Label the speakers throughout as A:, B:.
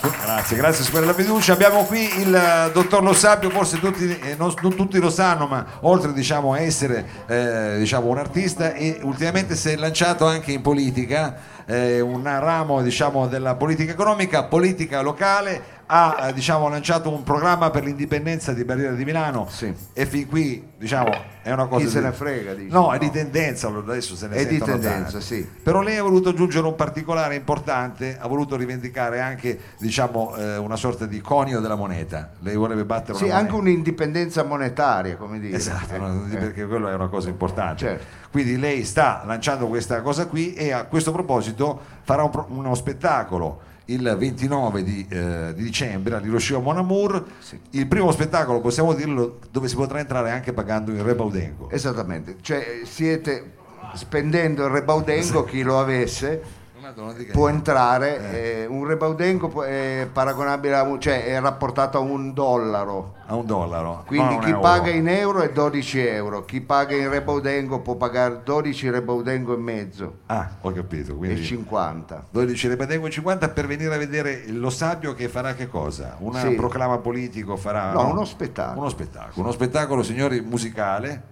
A: Grazie, grazie per la fiducia. Abbiamo qui il eh, dottor Lo Sapio, forse tutti, eh, non, non tutti lo sanno, ma oltre diciamo, a essere eh, diciamo, un artista, ultimamente si è lanciato anche in politica, eh, un ramo diciamo, della politica economica, politica locale, ha eh, diciamo, lanciato un programma per l'indipendenza di Barriera di Milano
B: Sì.
A: e fin qui diciamo, è una cosa
B: Chi se
A: di-
B: ne frega, dici?
A: no, è di tendenza adesso se ne
B: È di tendenza,
A: tanti.
B: sì.
A: però lei ha voluto aggiungere un particolare importante ha voluto rivendicare anche diciamo, eh, una sorta di conio della moneta lei vorrebbe battere
B: Sì,
A: una
B: anche
A: moneta
B: un'indipendenza monetaria, come dire.
A: Esatto,
B: Eh,
A: no,
B: eh.
A: perché quello è una cosa importante.
B: Certo.
A: Quindi lei sta lanciando questa cosa qui e a questo proposito farà un pro- uno spettacolo il 29 di, eh, di dicembre all'Hiroshima Mon Amour. Il primo spettacolo, possiamo dirlo, dove si potrà entrare anche pagando il Rebaudengo.
B: Esattamente, cioè siete spendendo il rebaudengo, chi lo avesse può entrare, eh, un rebaudengo è paragonabile a cioè è rapportato a un dollaro.
A: a un dollaro.
B: Quindi chi
A: euro.
B: paga in euro è 12 euro, chi paga in rebaudengo può pagare 12 rebaudengo e mezzo
A: Ah, ho capito.
B: e
A: Quindi
B: 50.
A: 12 Rebaudengo e 50 per venire a vedere lo Sabio che farà che cosa? Un
B: Sì.
A: proclama politico farà...
B: No, uno spettacolo.
A: Uno spettacolo, uno spettacolo, signori, musicale,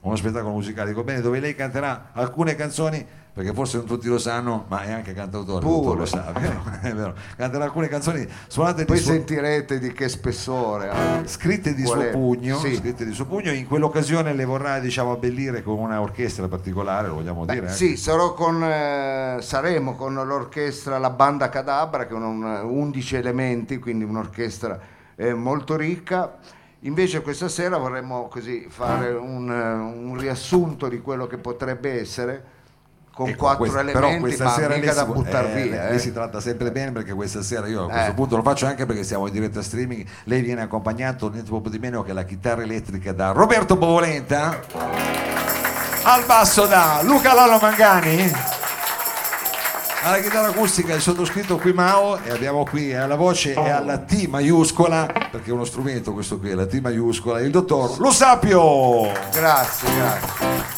A: uno spettacolo musicale, dico bene, dove lei canterà alcune canzoni, perché forse non tutti lo sanno, ma è anche cantautore,
B: Pure.
A: dottor lo sa, vero? È vero. Canterà alcune canzoni suonate di
B: Poi
A: suo,
B: sentirete di che spessore. eh.
A: scritte di
B: Qual
A: suo
B: è?
A: pugno,
B: Sì.
A: scritte di suo pugno, in quell'occasione le vorrà diciamo abbellire con una orchestra particolare, lo vogliamo
B: Beh,
A: dire? eh?
B: sì, sarò con, eh, saremo con l'orchestra La Banda Cadabra, che è un, 11 elementi, quindi un'orchestra eh, molto ricca. Invece questa sera vorremmo così fare un, eh, un riassunto di quello che potrebbe essere con
A: Ecco,
B: quattro
A: questa- però
B: elementi,
A: questa
B: ma
A: sera
B: mica
A: lei
B: da buttare
A: eh,
B: via.
A: lei
B: eh.
A: si tratta sempre bene perché questa sera io a questo
B: Eh.
A: punto lo faccio anche perché siamo in diretta streaming lei viene accompagnato niente poco di meno che la chitarra elettrica da Roberto Bovolenta al basso da Luca Lalo Mangani alla chitarra acustica il sottoscritto qui Mao e abbiamo qui alla voce e alla T maiuscola perché è uno strumento questo qui la T maiuscola il dottor Lo Sapio
B: Grazie, grazie.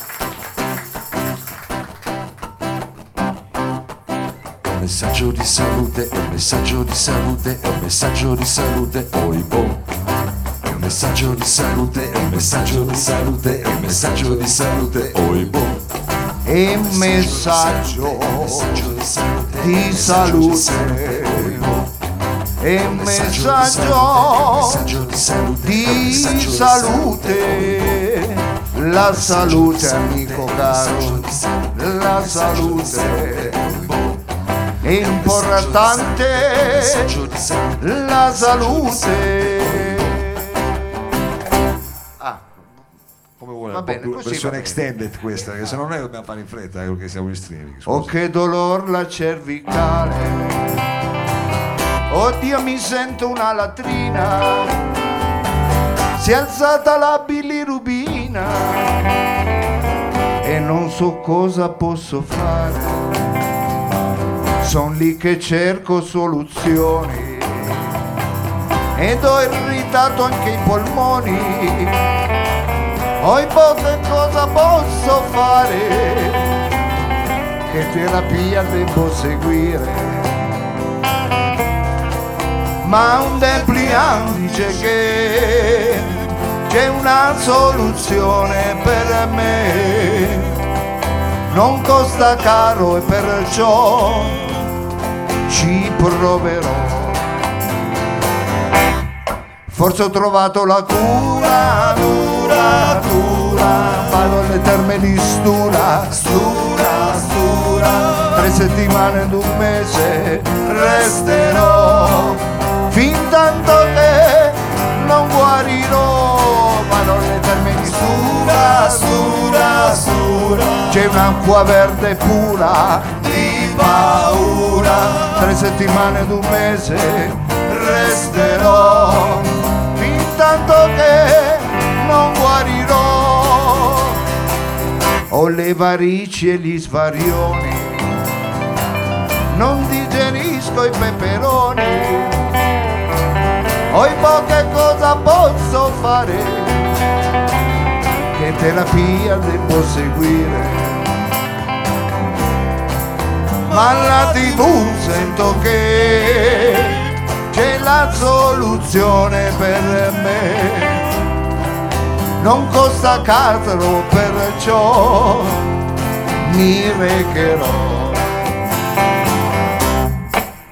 C: Messaggio di salute, è un messaggio di salute, è un messaggio di salute, oi boh. È un messaggio di salute, è un messaggio di salute, è un messaggio di salute, oi boh.
B: E messaggio di salute. E messaggio di salute. La salute, amico caro, la salute. È importante la salute. Ah,
A: come vuole
B: Va bene, così
A: versione
B: va bene.
A: extended questa che se no noi dobbiamo fare in fretta eh, perché siamo in streaming scusa.
B: Oh che dolor la cervicale Oddio mi sento una latrina Si è alzata la bilirubina E non so cosa posso fare Son lì che cerco soluzioni Ed ho irritato anche i polmoni Oi poche cosa posso fare che terapia devo seguire. Ma un Deplian dice che c'è una soluzione per me. Non costa caro e perciò ci proverò. Forse ho trovato la cura, cura, cura. Vado alle terme di Stura, Stura, Stura. Tre settimane ed un mese resterò. Fin tanto che non guarirò. Vado alle terme di Stura, Stura, Stura. C'è un'acqua verde pura di paura. Tre settimane ed un mese resterò fin tanto che non guarirò. Ho le varici e gli svarioni, non digerisco i peperoni. Oi poche cosa posso fare, che terapia devo seguire. Ma alla tv sento che la soluzione per me. Non costa caro, perciò mi recherò.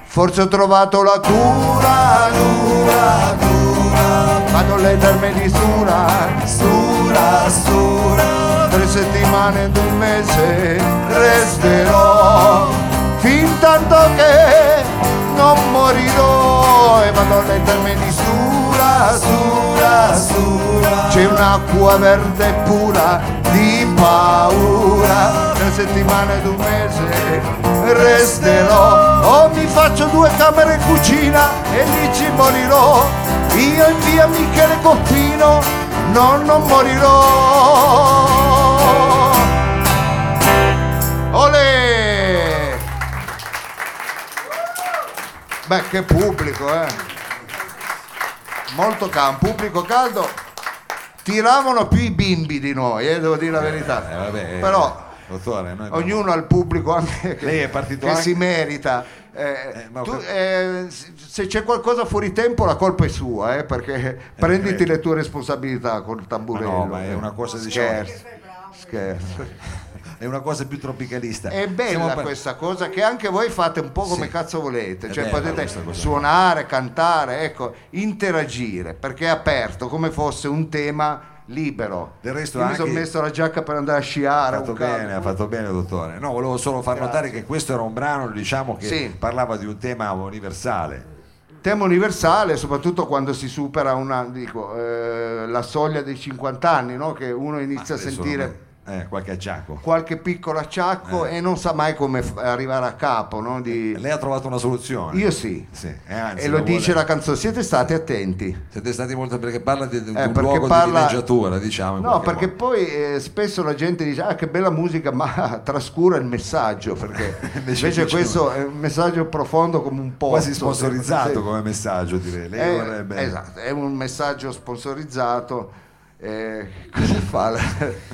B: Forse ho trovato la cura, cura, cura. Vado alle terme di Sura, Sura, Sura. Tre settimane ed un mese resterò. Fin tanto che non morirò. E vado terme di Sura, Sura, Sura. C'è un'acqua verde pura di paura. Tre settimane ed un mese resterò. O mi faccio due camere in cucina e lì ci morirò. Io in via Michele Coppino no, non morirò. Olè! Beh, che pubblico, eh! Molto caldo, pubblico caldo. Tiravano più i bimbi di noi, eh, devo dire la verità.
A: Eh, vabbè, eh,
B: Però
A: dottore, noi
B: ognuno ha il pubblico anche che,
A: Lei è partito
B: che
A: anche-
B: si merita. Eh,
A: Eh, ma
B: tu, eh, se c'è qualcosa fuori tempo la colpa è sua, eh, perché prenditi
A: credo.
B: le tue responsabilità col
A: Ma
B: tamburello.
A: no, ma è una cosa diciamo
B: Scherzo. Scherzo.
A: è una cosa più tropicalista.
B: È bella
A: par-
B: questa cosa che anche voi fate un po' come
A: Sì.
B: cazzo volete, cioè potete suonare, cantare, ecco, interagire, perché è aperto come fosse un tema libero.
A: Del resto
B: Io mi
A: anche-
B: sono messo la giacca per andare a sciare.
A: Ha fatto bene, ha fatto bene dottore. No, volevo solo far notare che questo era un brano, diciamo, che
B: Sì.
A: parlava di un tema universale.
B: tema universale, soprattutto quando si supera una, dico, eh, la soglia dei 50 anni, no? che uno inizia a
A: Adesso
B: sentire
A: eh, qualche acciacco.
B: qualche piccolo acciacco
A: Eh.
B: e non sa mai come f- arrivare a capo. no? Di-
A: Lei ha trovato una soluzione?
B: Io sì.
A: Sì, e anzi,
B: e lo
A: vuole-
B: dice la canzone, siete stati attenti.
A: Siete stati molto perché parla di, di
B: Eh,
A: un luogo
B: parla-
A: di villeggiatura, diciamo.
B: No, perché
A: modo.
B: poi eh, spesso la gente dice ah che bella musica, ma trascura il messaggio, perché
A: Invece
B: invece questo è un messaggio profondo come un po'.
A: quasi sponsorizzato come messaggio, direi. Lei
B: Eh,
A: vorrebbe...
B: Esatto, è un messaggio sponsorizzato. Eh, cosa fa?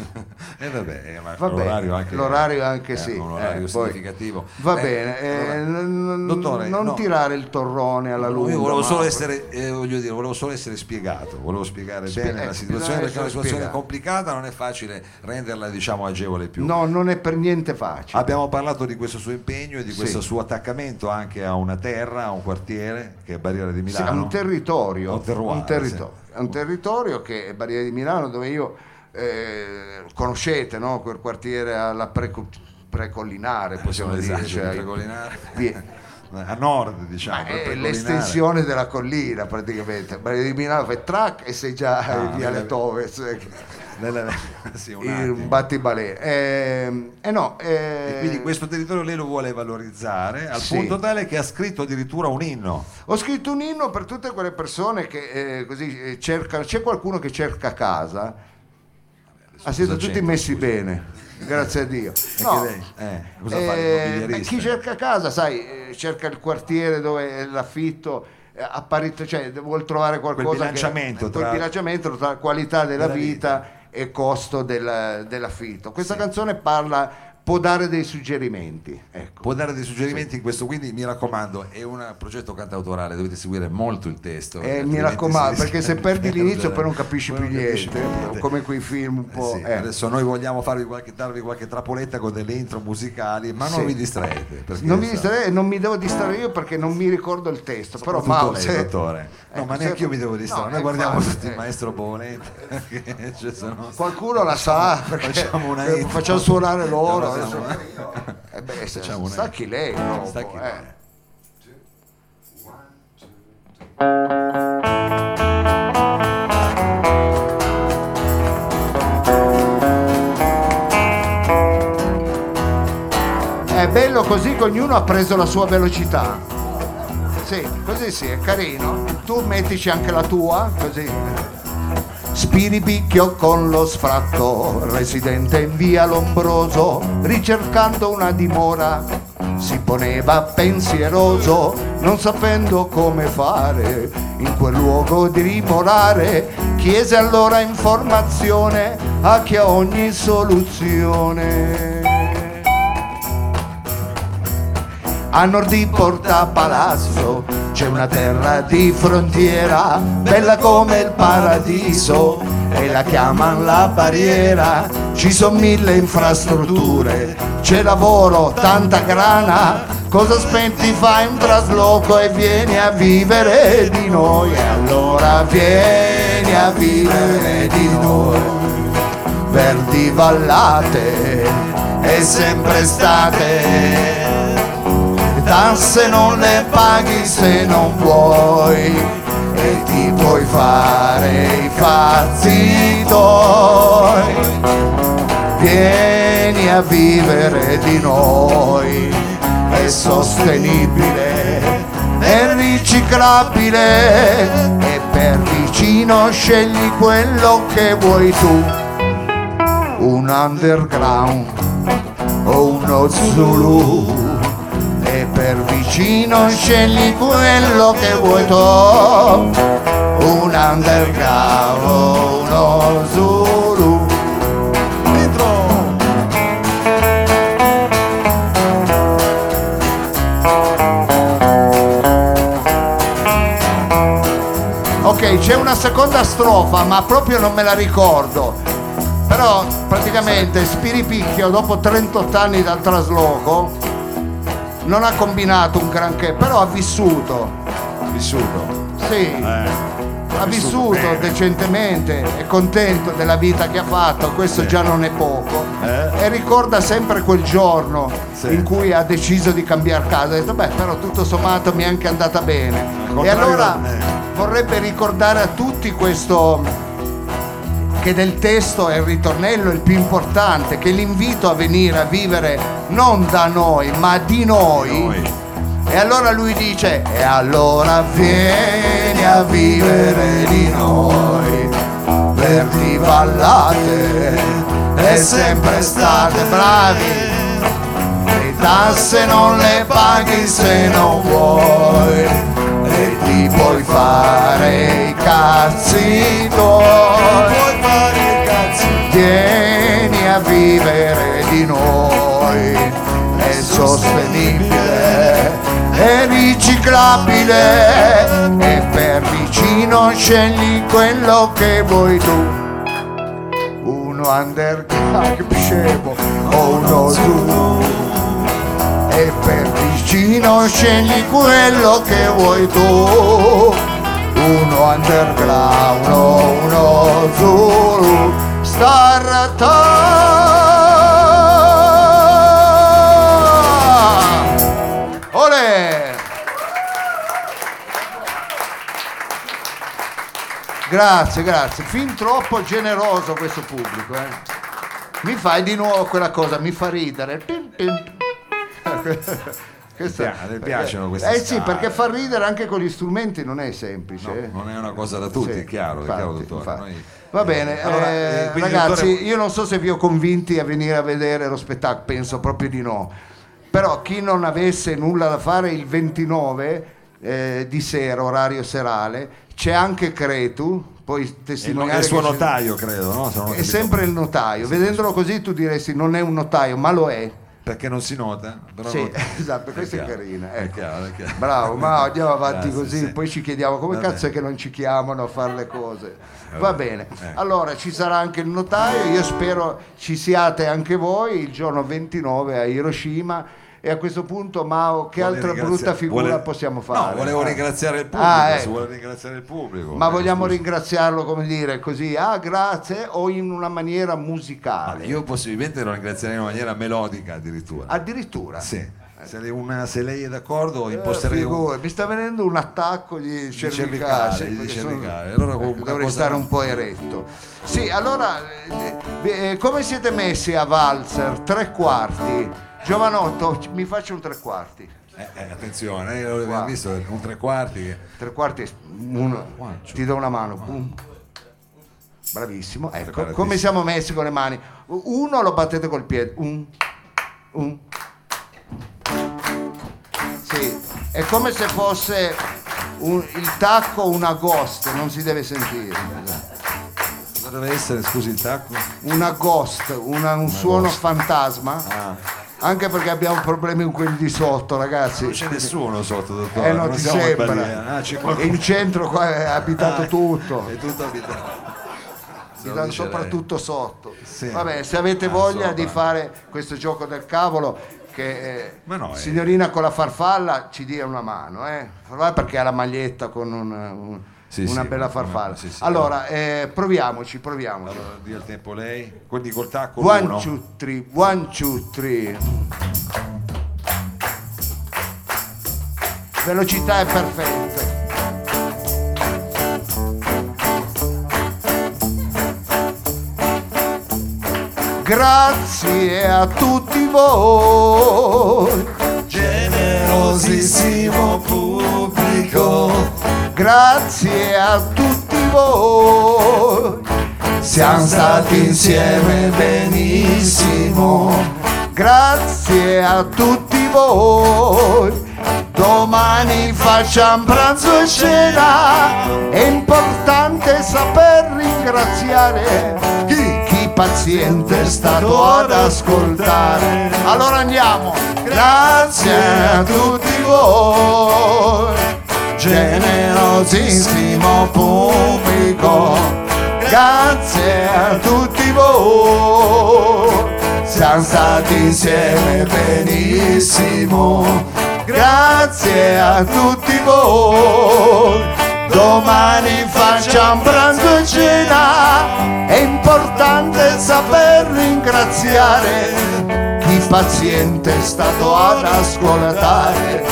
A: Eh, vabbè, eh, ma
B: Va bene,
A: l'orario anche,
B: l'orario anche
A: eh,
B: sì,
A: un orario
B: eh, poi-
A: significativo.
B: Va
A: Eh,
B: bene, eh, n-
A: dottore,
B: non
A: no.
B: tirare il torrone alla lunga.
A: Io volevo solo essere, voglio dire, volevo solo essere spiegato, volevo spiegare
B: Spie-
A: bene la situazione perché è una situazione
B: spiegato.
A: complicata, non è facile renderla diciamo agevole più.
B: No, non è per niente facile.
A: Abbiamo parlato di questo suo impegno e di
B: Sì.
A: questo suo attaccamento anche a una terra, a un quartiere che è Barriera di
B: Sì,
A: Milano.
B: è un territorio,
A: Un terroir,
B: un territorio, è un territorio che è Barriera di Milano dove io eh, conoscete, no? quel quartiere alla preco- precollinare, possiamo
A: Possiamo
B: dire,
A: esatto,
B: cioè,
A: precollinare. a nord diciamo.
B: È l'estensione della collina praticamente. Barriera di Milano fai track e sei già
A: Ah,
B: in via Letovez,
A: Nella- sì, un attimo.
B: battibalè. Eh, eh no, eh,
A: E quindi questo territorio lei lo vuole valorizzare al
B: Sì.
A: punto tale che ha scritto addirittura un inno.
B: Ho scritto un inno per tutte quelle persone che eh, così eh, cercano, c'è qualcuno che cerca casa. Ah, siete tutti messi
A: questo?
B: bene, grazie a Dio. No,
A: lei? Eh,
B: eh, chi cerca casa, sai, eh, cerca il quartiere dove l'affitto, eh, a parità, cioè vuol trovare qualcosa
A: Quel bilanciamento
B: che, quel
A: tra-
B: bilanciamento tra qualità della,
A: della
B: vita, e costo del- dell'affitto. Questa canzone parla, può dare dei suggerimenti. Ecco.
A: Può dare dei suggerimenti in questo, quindi mi raccomando, è un progetto cantautorale, dovete seguire molto il testo.
B: Eh, mi raccomando, perché se perdi l'inizio poi non capisci
A: Poi
B: più
A: non capisci
B: niente,
A: più niente.
B: come quei film un
A: Eh
B: po'.
A: sì,
B: eh.
A: Adesso noi vogliamo farvi qualche, darvi qualche trappoletta con delle intro musicali, ma non
B: Sì.
A: vi distraete.
B: Non mi,
A: sa-
B: distrarrei- non mi devo distrarre io perché non mi ricordo il testo, però Mao,
A: lei, dottore. No,
B: Ecco,
A: ma neanche io mi devo distrarre.
B: No,
A: Noi
B: eh,
A: guardiamo
B: infatti,
A: tutti il
B: eh.
A: maestro Bovolente. che ci sono-
B: qualcuno la sa perché
A: facciamo
B: eh, facciamo suonare loro. Adesso- Eh beh, se-
A: Facciamo
B: stacchi lei, dopo,
A: Stacchi
B: eh. È bello così che ognuno ha preso la sua velocità. Sì, così sì, è carino. Tu mettici anche la tua, così. Spiribicchio con lo sfratto, residente in via Lombroso, ricercando una dimora, si poneva pensieroso, non sapendo come fare in quel luogo di dimorare, chiese allora informazione a chi ha ogni soluzione. A nord di Porta Palazzo C'è una terra di frontiera, bella come il paradiso, e la chiamano la barriera. Ci sono mille infrastrutture, c'è lavoro, tanta grana. Cosa aspetti? Fai un trasloco e vieni a vivere di noi. E allora vieni a vivere di noi. Verdi vallate e sempre estate tasse non le paghi se non vuoi e ti puoi fare i fazzi tuoi. Vieni a vivere di noi, è sostenibile, è riciclabile e per vicino scegli quello che vuoi tu. Un underground o uno Zulu vicino scegli quello che vuoi tu. Un underground uno Zulu. Ok, c'è una seconda strofa, ma proprio non me la ricordo. Però praticamente Spiripicchio dopo 38 anni dal trasloco non ha combinato un granché, però ha vissuto.
A: Vissuto.
B: Sì.
A: Eh.
B: Ha
A: vissuto bene.
B: decentemente, è contento della vita che ha fatto, questo
A: Sì.
B: già non è poco.
A: Eh.
B: E ricorda sempre quel giorno
A: Sì.
B: in cui ha deciso di cambiare casa. Ha detto, beh, però tutto sommato mi è anche andata bene. E allora vorrebbe ricordare a tutti questo che del testo è il ritornello il più importante, che l'invito a venire a vivere non da noi, ma di noi.
A: Noi.
B: E allora lui dice, e allora vieni a vivere di noi, verdi vallate, è sempre state bravi, le tasse non le paghi se non vuoi, e ti puoi fare i cazzi tuoi. Vieni a vivere di noi, è sostenibile, è riciclabile e per vicino scegli quello che vuoi tu. Uno underground, che scemo, o uno su. E per vicino scegli quello che vuoi tu. Uno underground, uno Zulu, starata. Olè! Grazie, grazie. Fin troppo generoso questo pubblico, eh. Mi fai di nuovo quella cosa, mi fa ridere. Tin, tin. Questa-
A: ti piacciono queste
B: Eh sì, perché far ridere anche con gli strumenti non è semplice. eh.
A: Non è una cosa da tutti,
B: Sì,
A: è chiaro, è
B: infatti,
A: chiaro dottore.
B: infatti.
A: Noi-
B: Va bene,
A: Allora,
B: eh,
A: eh,
B: ragazzi,
A: dottore-
B: io non so se vi ho convinti a venire a vedere lo spettacolo, penso proprio di no. Però chi non avesse nulla da fare il 29 eh, di sera, orario serale, c'è anche Cretu, poi
A: È
B: testimoniare
A: è il suo notaio, credo, no?
B: È sempre il notaio. Vedendolo così tu diresti non è un notaio, ma lo è.
A: Perché non si nota? Però
B: Sì,
A: non-
B: esatto, questa è
A: chiaro,
B: carina,
A: È
B: ecco.
A: chiaro, è chiaro.
B: Bravo, ma andiamo avanti
A: Grazie,
B: così,
A: sì.
B: poi ci chiediamo come
A: Vabbè.
B: cazzo è che non ci chiamano a fare le cose. Va bene,
A: ecco.
B: allora ci sarà anche il notaio, io spero ci siate anche voi il giorno 29 a Hiroshima e a questo punto Mao che
A: Vuole
B: altra brutta figura
A: vuole-
B: possiamo fare?
A: No, volevo
B: Ah.
A: ringraziare il pubblico,
B: Ah, ecco.
A: vuole ringraziare il pubblico.
B: Ma
A: eh,
B: vogliamo
A: scusi.
B: ringraziarlo come dire così, ah grazie o in una maniera
A: Ah,
B: musicale?
A: Io possibilmente lo ringrazierei in una maniera melodica addirittura.
B: Addirittura?
A: Sì. Se lei, una- se lei è d'accordo
B: Eh,
A: imposterei un...
B: figura, mi sta venendo un attacco di cervicale,
A: di. Allora,
B: ecco, dovrei stare un po' eretto. Sì, allora, eh, eh, come siete messi a valzer? Tre quarti. Giovanotto, mi faccio un tre quarti.
A: Eh, eh, attenzione, eh, l'abbiamo
B: Qua.
A: visto, un tre quarti.
B: Tre quarti, uno, ti do una mano. Un. Bravissimo, ecco. Come siamo messi con le mani? Uno lo battete col piede. Un, un. Sì, è come se fosse un- il tacco una ghost, non si deve sentire.
A: Cosa deve essere, scusi, il tacco?
B: Una ghost, una- un suono
A: ghost.
B: fantasma.
A: Ah,
B: Anche perché abbiamo problemi con quelli di sotto, ragazzi.
A: Non c'è nessuno sotto, dottore.
B: Eh, non ti
A: siamo in
B: sembra.
A: Ah.
B: In centro qua è abitato
A: Ah,
B: tutto.
A: È tutto abitato.
B: Soprattutto sotto.
A: Sì.
B: Vabbè, se avete
A: Ah,
B: voglia
A: sopra.
B: di fare questo gioco del cavolo, che eh,
A: no, è-
B: signorina con la farfalla ci dia una mano, eh? Perché ha la maglietta con un- un-
A: Sì,
B: una
A: sì,
B: bella farfalla.
A: sì, sì.
B: allora, eh, proviamoci, proviamoci.
A: Allora, dia il tempo lei. Quindi col tacco
B: One,
A: uno.
B: two, three, one, two, three. Velocità è perfetta. Grazie a tutti voi,
C: Generosissimo pubblico,
B: grazie a tutti voi.
C: siamo stati insieme benissimo.
B: Grazie a tutti voi. Domani facciamo pranzo e cena. È importante saper ringraziare chi, chi paziente è stato ad ascoltare. Allora andiamo. Grazie a tutti voi. Generosissimo pubblico. Grazie a tutti voi. Siamo stati insieme benissimo. Grazie a tutti voi. Domani facciamo pranzo e cena. È importante saper ringraziare chi paziente è stato ad ascoltare.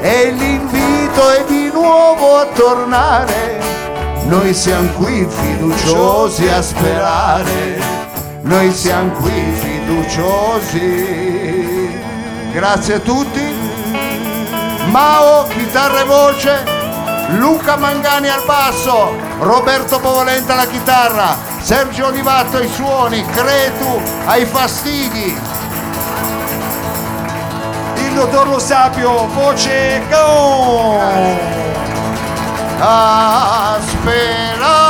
B: E l'invito è di nuovo a tornare. Noi siamo qui fiduciosi a sperare. Noi siamo qui fiduciosi. Grazie a tutti. Mao, chitarra e voce, Luca Mangani al basso, Roberto Povolenta alla chitarra, Sergio Olivato ai suoni, Cretu ai fastidi.
A: Il dottor Lo Sapio, voce go!
B: A sperare.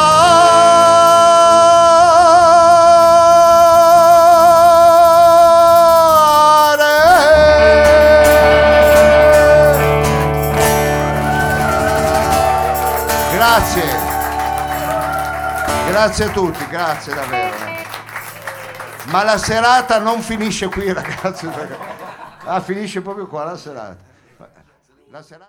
B: Grazie. Grazie a tutti, grazie davvero. Ma la serata non finisce qui, ragazzi. Ah, finisce proprio qua la serata. La serata...